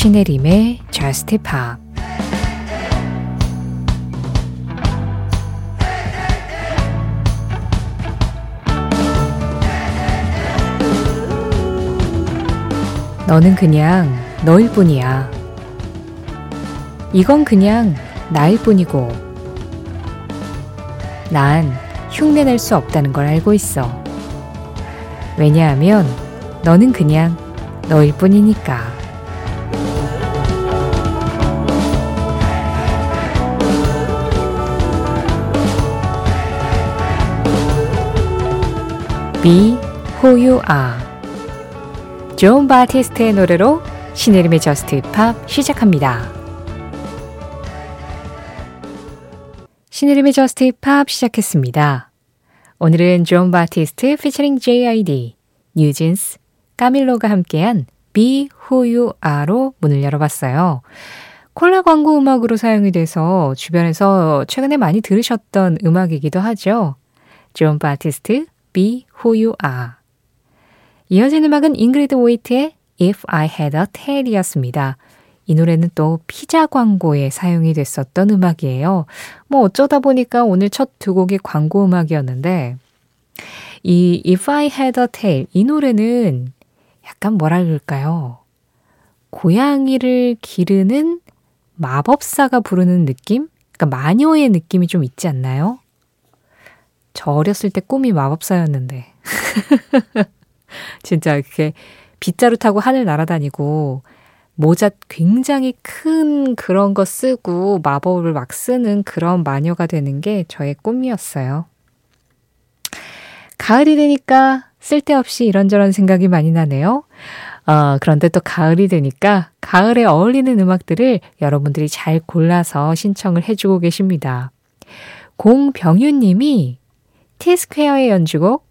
신혜림의 Just Pop 너는 그냥 너일 뿐이야. 이건 그냥 나일 뿐이고, 난 흉내낼 수 없다는 걸 알고 있어. 왜냐하면 너는 그냥 너일 뿐이니까. Be who you are. 존 바티스트의 노래로 신혜림의 Just Pop 시작합니다. 신혜림의 Just Pop 시작했습니다. 오늘은 존 바티스트 피처링 JID, 뉴진스, 까밀로가 함께한 Be Who You Are로 문을 열어봤어요. 콜라 광고 음악으로 사용이 돼서 주변에서 최근에 많이 들으셨던 음악이기도 하죠. 존 바티스트 Be Who You Are. 이어진 음악은 잉그리드 오이트의 If I Had a Tail이었습니다. 이 노래는 또 피자 광고에 사용이 됐었던 음악이에요. 뭐 어쩌다 보니까 오늘 첫 두 곡이 광고 음악이었는데 이 If I Had a Tail 이 노래는 약간 뭐라 그럴까요? 고양이를 기르는 마법사가 부르는 느낌? 그러니까 마녀의 느낌이 좀 있지 않나요? 저 어렸을 때 꿈이 마법사였는데. 진짜 이렇게 빗자루 타고 하늘 날아다니고 모자 굉장히 큰 그런 거 쓰고 마법을 막 쓰는 그런 마녀가 되는 게 저의 꿈이었어요. 가을이 되니까 쓸데없이 이런저런 생각이 많이 나네요. 어, 그런데 또 가을이 되니까 가을에 어울리는 음악들을 여러분들이 잘 골라서 신청을 해주고 계십니다. 공병윤 님이 티스퀘어의 연주곡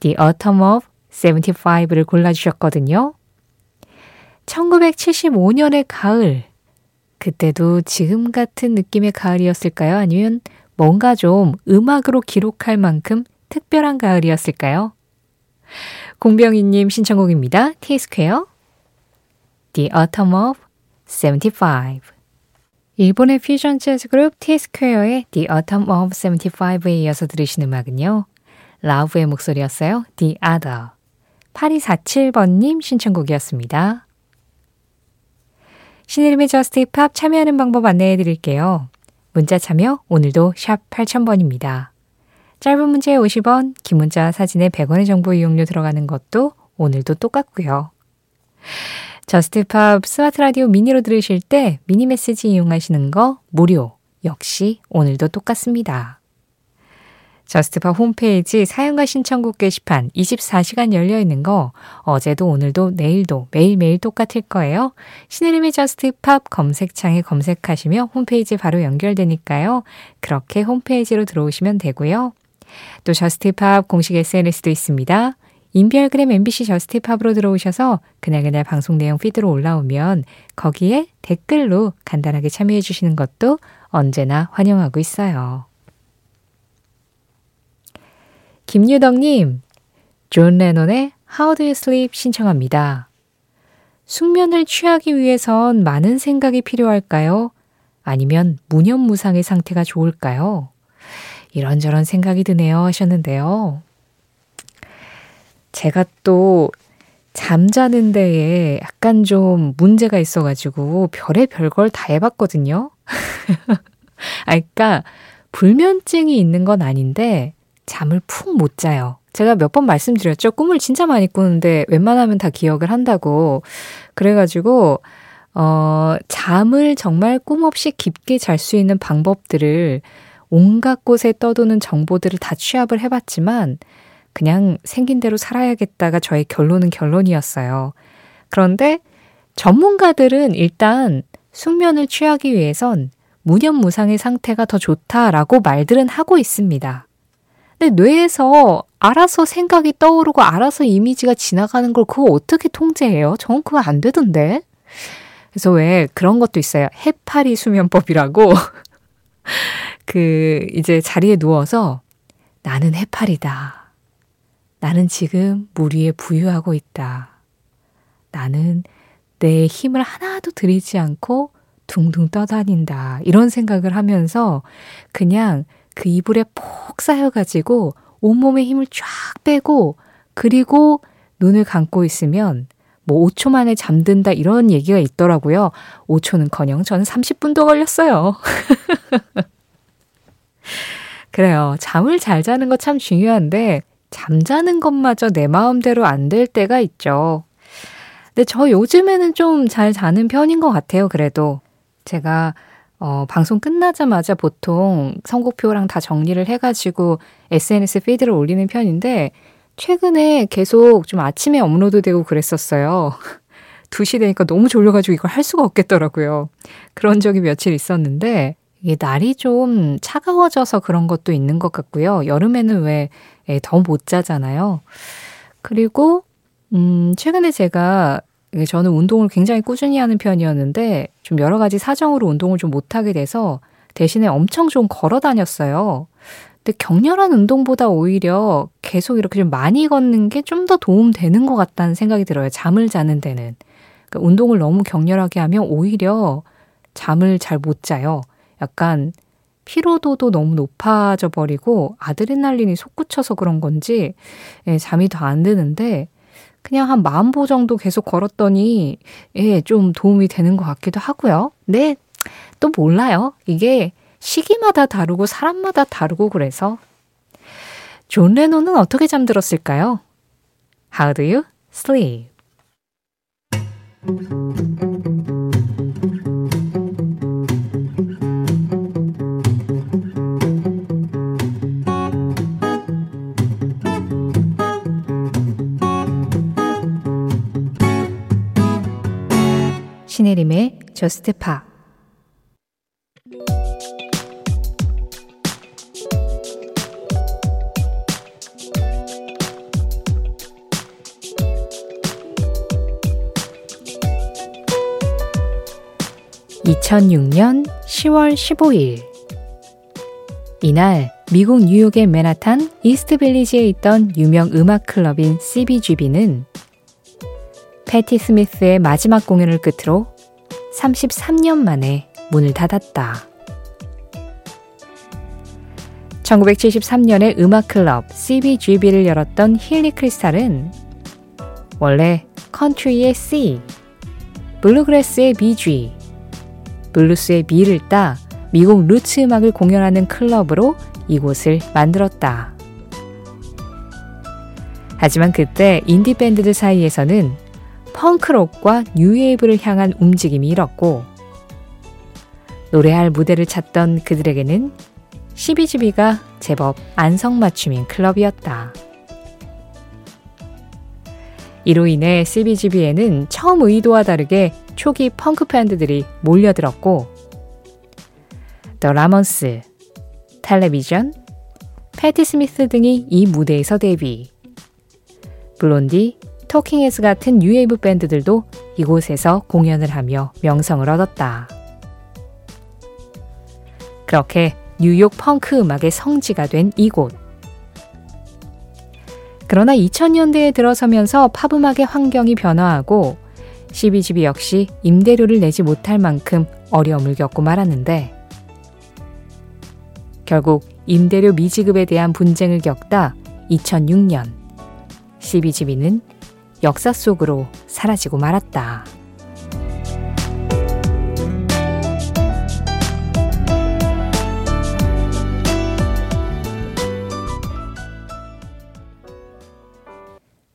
The Autumn of 75를 골라주셨거든요. 1975년의 가을. 그때도 지금 같은 느낌의 가을이었을까요? 아니면 뭔가 좀 음악으로 기록할 만큼 특별한 가을이었을까요? 공병희님 신청곡입니다. T-Square, The Autumn of 75. 일본의 퓨전 재즈 그룹 T-Square의 The Autumn of 75에 이어서 들으신 음악은요. 라우브의 목소리였어요. The Other. 8247번님 신청곡이었습니다. 신혜림의 Just Pop 참여하는 방법 안내해 드릴게요. 문자 참여 오늘도 샵 8000번입니다. 짧은 문자에 50원, 긴 문자 사진에 100원의 정보 이용료 들어가는 것도 오늘도 똑같고요. Just Pop 스마트 라디오 미니로 들으실 때 미니 메시지 이용하시는 거 무료. 역시 오늘도 똑같습니다. Just Pop 홈페이지 사용과 신청곡 게시판 24시간 열려 있는 거 어제도 오늘도 내일도 매일매일 똑같을 거예요. 신혜림의 Just Pop 검색창에 검색하시면 홈페이지 바로 연결되니까요. 그렇게 홈페이지로 들어오시면 되고요. 또 Just Pop 공식 SNS도 있습니다. 인별그램 MBC Just Pop으로 들어오셔서 그날그날 방송 내용 피드로 올라오면 거기에 댓글로 간단하게 참여해 주시는 것도 언제나 환영하고 있어요. 김유덕님, 존 레논의 How Do You Sleep 신청합니다. 숙면을 취하기 위해선 많은 생각이 필요할까요? 아니면 무념무상의 상태가 좋을까요? 이런저런 생각이 드네요 하셨는데요. 제가 또 잠자는 데에 약간 좀 문제가 있어가지고 별의 별걸 다 해봤거든요. 아, 그니까 불면증이 있는 건 아닌데 잠을 푹 못 자요. 제가 몇 번 말씀드렸죠. 꿈을 진짜 많이 꾸는데 웬만하면 다 기억을 한다고. 그래가지고, 어, 잠을 정말 꿈 없이 깊게 잘 수 있는 방법들을 온갖 곳에 떠도는 정보들을 다 취합을 해봤지만, 그냥 생긴 대로 살아야겠다가 저의 결론은 결론이었어요. 그런데 전문가들은 일단 숙면을 취하기 위해선 무념무상의 상태가 더 좋다라고 말들은 하고 있습니다. 근데 뇌에서 알아서 생각이 떠오르고 알아서 이미지가 지나가는 걸 그거 어떻게 통제해요? 저는 그거 안 되던데. 그래서 왜 그런 것도 있어요. 해파리 수면법이라고. 그 이제 자리에 누워서 나는 해파리다. 나는 지금 물 위에 부유하고 있다. 나는 내 힘을 하나도 들이지 않고 둥둥 떠다닌다. 이런 생각을 하면서 그냥 그 이불에 폭 쌓여가지고 온몸에 힘을 쫙 빼고 그리고 눈을 감고 있으면 뭐 5초 만에 잠든다 이런 얘기가 있더라고요. 5초는 커녕 저는 30분도 걸렸어요. 그래요. 잠을 잘 자는 거 참 중요한데 잠자는 것마저 내 마음대로 안 될 때가 있죠. 근데 저 요즘에는 좀 잘 자는 편인 것 같아요. 그래도 제가 어, 방송 끝나자마자 보통 선곡표랑 다 정리를 해가지고 SNS 피드를 올리는 편인데 최근에 계속 좀 아침에 업로드 되고 그랬었어요. 2시 되니까 너무 졸려가지고 이걸 할 수가 없겠더라고요. 그런 적이 며칠 있었는데 이게 날이 좀 차가워져서 그런 것도 있는 것 같고요. 여름에는 왜 더못 예, 자잖아요. 그리고 음, 최근에 제가 저는 운동을 굉장히 꾸준히 하는 편이었는데 좀 여러 가지 사정으로 운동을 좀 못하게 돼서 대신에 엄청 좀 걸어 다녔어요. 근데 격렬한 운동보다 오히려 계속 이렇게 좀 많이 걷는 게 좀 더 도움 되는 것 같다는 생각이 들어요. 잠을 자는 데는. 그러니까 운동을 너무 격렬하게 하면 오히려 잠을 잘 못 자요. 약간 피로도도 너무 높아져 버리고 아드레날린이 솟구쳐서 그런 건지 예, 잠이 더 안 드는데 그냥 한 만 보 정도 계속 걸었더니 예, 좀 도움이 되는 것 같기도 하고요. 네, 또 몰라요. 이게 시기마다 다르고 사람마다 다르고 그래서 존 레논은 어떻게 잠들었을까요? How do you sleep? 저스트 파 (2006년 10월 15일) 이날 미국 뉴욕의 맨하탄 이스트 빌리지에 있던 유명 음악 클럽인 CBGB는 패티 스미스의 마지막 공연을 끝으로 33년 만에 문을 닫았다. 1973년에 음악 클럽 CBGB를 열었던 힐리 크리스탈은 원래 컨트리의 C, 블루그래스의 BG, 블루스의 B를 따 미국 roots 음악을 공연하는 클럽으로 이곳을 만들었다. 하지만 그때 인디 밴드들 사이에서는 펑크록과 뉴웨이브를 향한 움직임이 일었고 노래할 무대를 찾던 그들에게는 12집이가 제법 안성맞춤인 클럽이었다. 이로 인해 CBGB에는 처음 의도와 다르게 초기 펑크 밴드들이 몰려들었고 더 라먼스, 텔레비전, 패티 스미스 등이 이 무대에서 데뷔 블론디, 토킹 헤즈 같은 뉴웨이브 밴드들도 이곳에서 공연을 하며 명성을 얻었다. 그렇게 뉴욕 펑크 음악의 성지가 된 이곳. 그러나 2000년대에 들어서면서 팝 음악의 환경이 변화하고 CBGB 역시 임대료를 내지 못할 만큼 어려움을 겪고 말았는데 결국 임대료 미지급에 대한 분쟁을 겪다 2006년 CBGB는 역사 속으로 사라지고 말았다.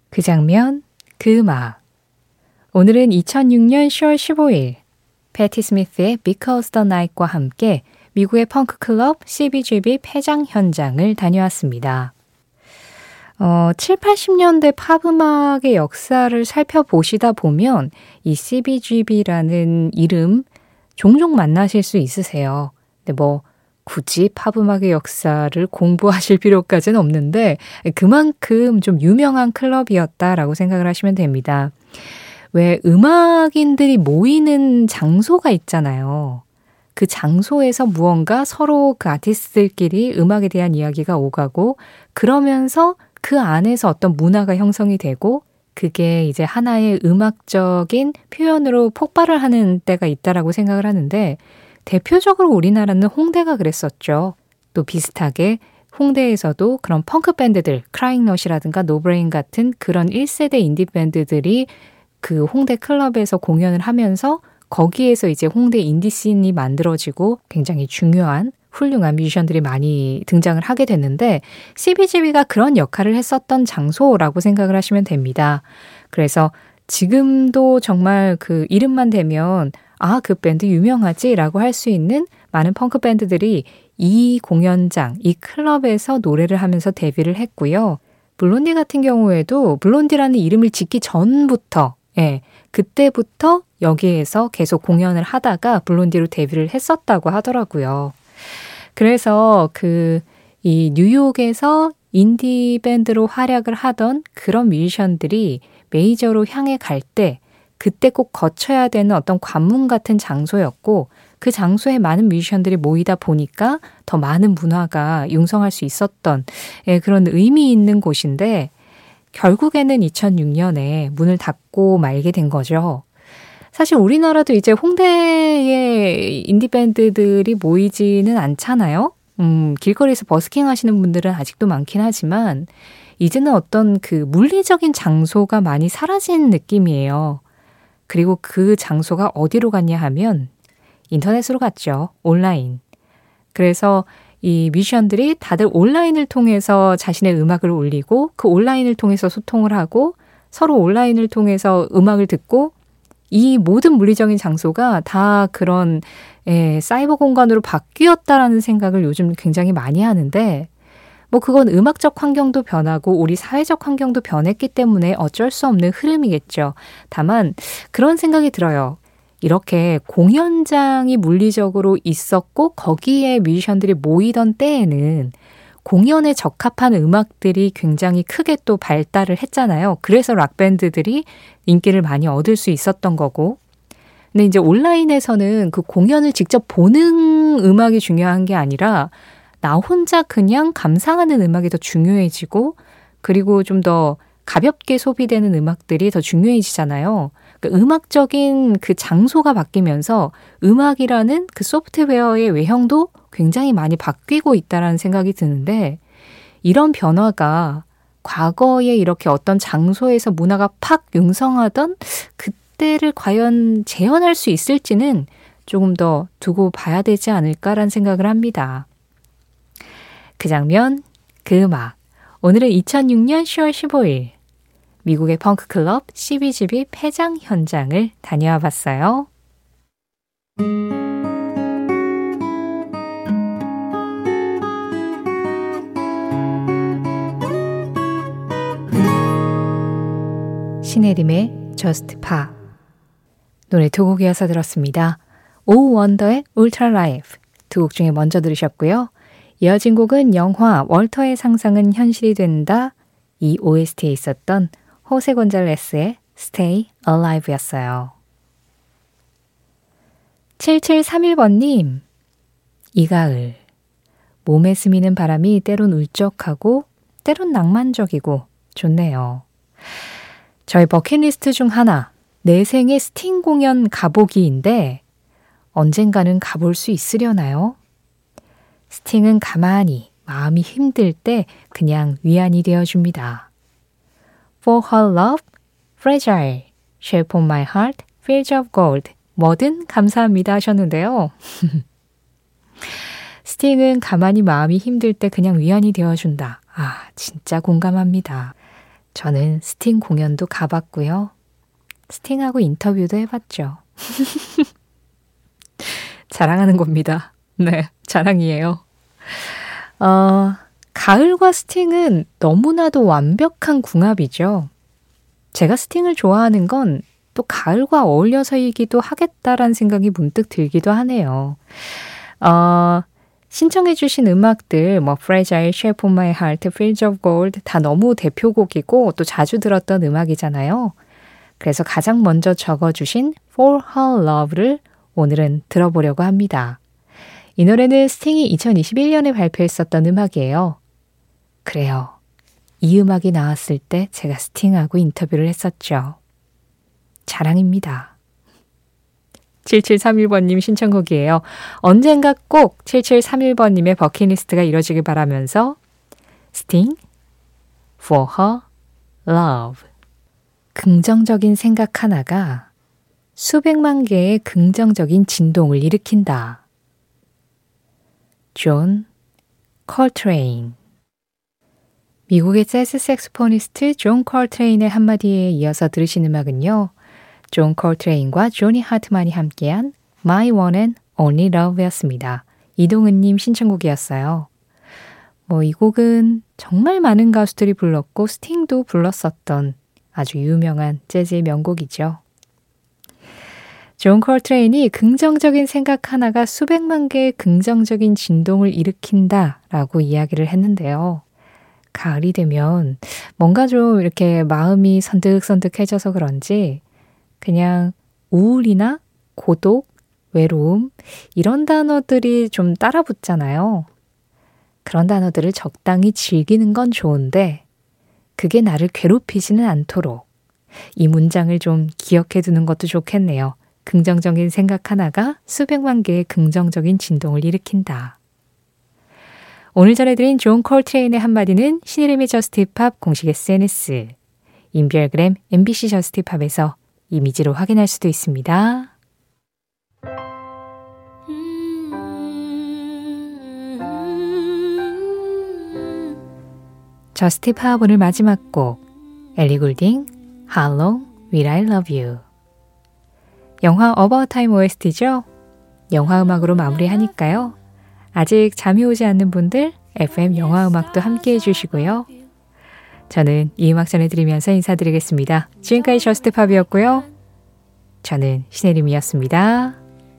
그 장면, 그 음악. 오늘은 2006년 10월 15일 패티 스미스의 Because the Night과 함께 미국의 펑크 클럽 CBGB 폐장 현장을 다녀왔습니다. 어, 7, 80년대 팝 음악의 역사를 살펴보시다 보면 이 CBGB라는 이름 종종 만나실 수 있으세요. 근데 뭐 굳이 팝 음악의 역사를 공부하실 필요까지는 없는데 그만큼 좀 유명한 클럽이었다라고 생각을 하시면 됩니다. 왜 음악인들이 모이는 장소가 있잖아요. 그 장소에서 무언가 서로 그 아티스트들끼리 음악에 대한 이야기가 오가고 그러면서 그 안에서 어떤 문화가 형성이 되고 그게 이제 하나의 음악적인 표현으로 폭발을 하는 때가 있다라고 생각을 하는데 대표적으로 우리나라는 홍대가 그랬었죠. 또 비슷하게 홍대에서도 그런 펑크 밴드들, 크라잉넛이라든가 노브레인 같은 그런 1세대 인디 밴드들이 그 홍대 클럽에서 공연을 하면서 거기에서 이제 홍대 인디 scene이 만들어지고 굉장히 중요한 훌륭한 뮤지션들이 많이 등장을 하게 됐는데 CBGB가 그런 역할을 했었던 장소라고 생각을 하시면 됩니다. 그래서 지금도 정말 그 이름만 대면 아, 그 밴드 유명하지라고 할 수 있는 많은 펑크 밴드들이 이 공연장, 이 클럽에서 노래를 하면서 데뷔를 했고요. 블론디 같은 경우에도 블론디라는 이름을 짓기 전부터 예, 그때부터 여기에서 계속 공연을 하다가 블론디로 데뷔를 했었다고 하더라고요. 그래서 그 이 뉴욕에서 인디 밴드로 활약을 하던 그런 뮤지션들이 메이저로 향해 갈 때 그때 꼭 거쳐야 되는 어떤 관문 같은 장소였고 그 장소에 많은 뮤지션들이 모이다 보니까 더 많은 문화가 융성할 수 있었던 예, 그런 의미 있는 곳인데 결국에는 2006년에 문을 닫고 말게 된 거죠. 사실 우리나라도 이제 홍대에 인디밴드들이 모이지는 않잖아요. 음, 길거리에서 버스킹 하시는 분들은 아직도 많긴 하지만, 이제는 어떤 그 물리적인 장소가 많이 사라진 느낌이에요. 그리고 그 장소가 어디로 갔냐 하면, 인터넷으로 갔죠. 온라인. 그래서 이 뮤지션들이 다들 온라인을 통해서 자신의 음악을 올리고, 그 온라인을 통해서 소통을 하고, 서로 온라인을 통해서 음악을 듣고, 이 모든 물리적인 장소가 다 그런 예, 사이버 공간으로 바뀌었다라는 생각을 요즘 굉장히 많이 하는데 뭐 그건 음악적 환경도 변하고 우리 사회적 환경도 변했기 때문에 어쩔 수 없는 흐름이겠죠. 다만 그런 생각이 들어요. 이렇게 공연장이 물리적으로 있었고 거기에 뮤지션들이 모이던 때에는 공연에 적합한 음악들이 굉장히 크게 또 발달을 했잖아요. 그래서 락밴드들이 인기를 많이 얻을 수 있었던 거고. 근데 이제 온라인에서는 그 공연을 직접 보는 음악이 중요한 게 아니라 나 혼자 그냥 감상하는 음악이 더 중요해지고 그리고 좀 더 가볍게 소비되는 음악들이 더 중요해지잖아요. 그 음악적인 그 장소가 바뀌면서 음악이라는 그 소프트웨어의 외형도 굉장히 많이 바뀌고 있다라는 생각이 드는데 이런 변화가 과거에 이렇게 어떤 장소에서 문화가 팍 융성하던 그때를 과연 재현할 수 있을지는 조금 더 두고 봐야 되지 않을까라는 생각을 합니다. 그 장면, 그 음악. 오늘은 2006년 10월 15일 미국의 펑크 클럽 CBGB 폐장 현장을 다녀와 봤어요. 신혜림의 Just Pop 노래 두 곡 이어서 들었습니다. 오 원더의 Ultralife 두 곡 중에 먼저 들으셨고요. 이어진 곡은 영화 월터의 상상은 현실이 된다 이 OST에 있었던 호세 곤잘레스의 Stay Alive였어요. 7731번님, 이 가을. 몸에 스미는 바람이 때론 울적하고, 때론 낭만적이고, 좋네요. 저희 버킷리스트 중 하나, 내 생의 스팅 공연 가보기인데, 언젠가는 가볼 수 있으려나요? 스팅은 가만히 마음이 힘들 때 그냥 위안이 되어줍니다. For her love, fragile, shape of my heart, fields of gold. 뭐든 감사합니다 하셨는데요. 스팅은 가만히 마음이 힘들 때 그냥 위안이 되어준다. 아, 진짜 공감합니다. 저는 스팅 공연도 가봤고요. 스팅하고 인터뷰도 해봤죠. 자랑하는 겁니다. 네, 자랑이에요. 어, 가을과 스팅은 너무나도 완벽한 궁합이죠. 제가 스팅을 좋아하는 건 또 가을과 어울려서이기도 하겠다라는 생각이 문득 들기도 하네요. 어, 신청해주신 음악들, 뭐, Fragile, Shape of My Heart, Fields of Gold 다 너무 대표곡이고 또 자주 들었던 음악이잖아요. 그래서 가장 먼저 적어주신 For Her Love를 오늘은 들어보려고 합니다. 이 노래는 스팅이 2021년에 발표했었던 음악이에요. 그래요. 이 음악이 나왔을 때 제가 스팅하고 인터뷰를 했었죠. 자랑입니다. 7731번님 신청곡이에요. 언젠가 꼭 7731번님의 버킷리스트가 이뤄지길 바라면서 스팅 For Her Love 긍정적인 생각 하나가 수백만 개의 긍정적인 진동을 일으킨다. 존 컬트레인 미국의 재즈 saxophonist 존 컬트레인의 한마디에 이어서 들으신 음악은요. 존 컬트레인과 조니 하트만이 함께한 My One and Only Love였습니다. 이동은님 신청곡이었어요. 뭐 이 곡은 정말 많은 가수들이 불렀고 스팅도 불렀었던 아주 유명한 재즈의 명곡이죠. 존 컬트레인이 긍정적인 생각 하나가 수백만 개의 긍정적인 진동을 일으킨다 라고 이야기를 했는데요. 가을이 되면 뭔가 좀 이렇게 마음이 선득선득해져서 그런지 그냥 우울이나 고독, 외로움, 이런 단어들이 좀 따라 붙잖아요. 그런 단어들을 적당히 즐기는 건 좋은데, 그게 나를 괴롭히지는 않도록 이 문장을 좀 기억해 두는 것도 좋겠네요. 긍정적인 생각 하나가 수백만 개의 긍정적인 진동을 일으킨다. 오늘 전해드린 존 콜트레인의 한마디는 신혜림의 JUST POP 공식 SNS, 인별그램 MBC JUST POP에서 이미지로 확인할 수도 있습니다. JUST POP 오늘 마지막 곡 엘리 굴딩 How Long Will I Love You 영화 About Time OST죠? 영화 음악으로 마무리하니까요. 아직 잠이 오지 않는 분들 FM 영화 음악도 함께 해주시고요. 저는 이 음악 전해드리면서 인사드리겠습니다. 지금까지 저스트팝이었고요. 저는 신혜림이었습니다.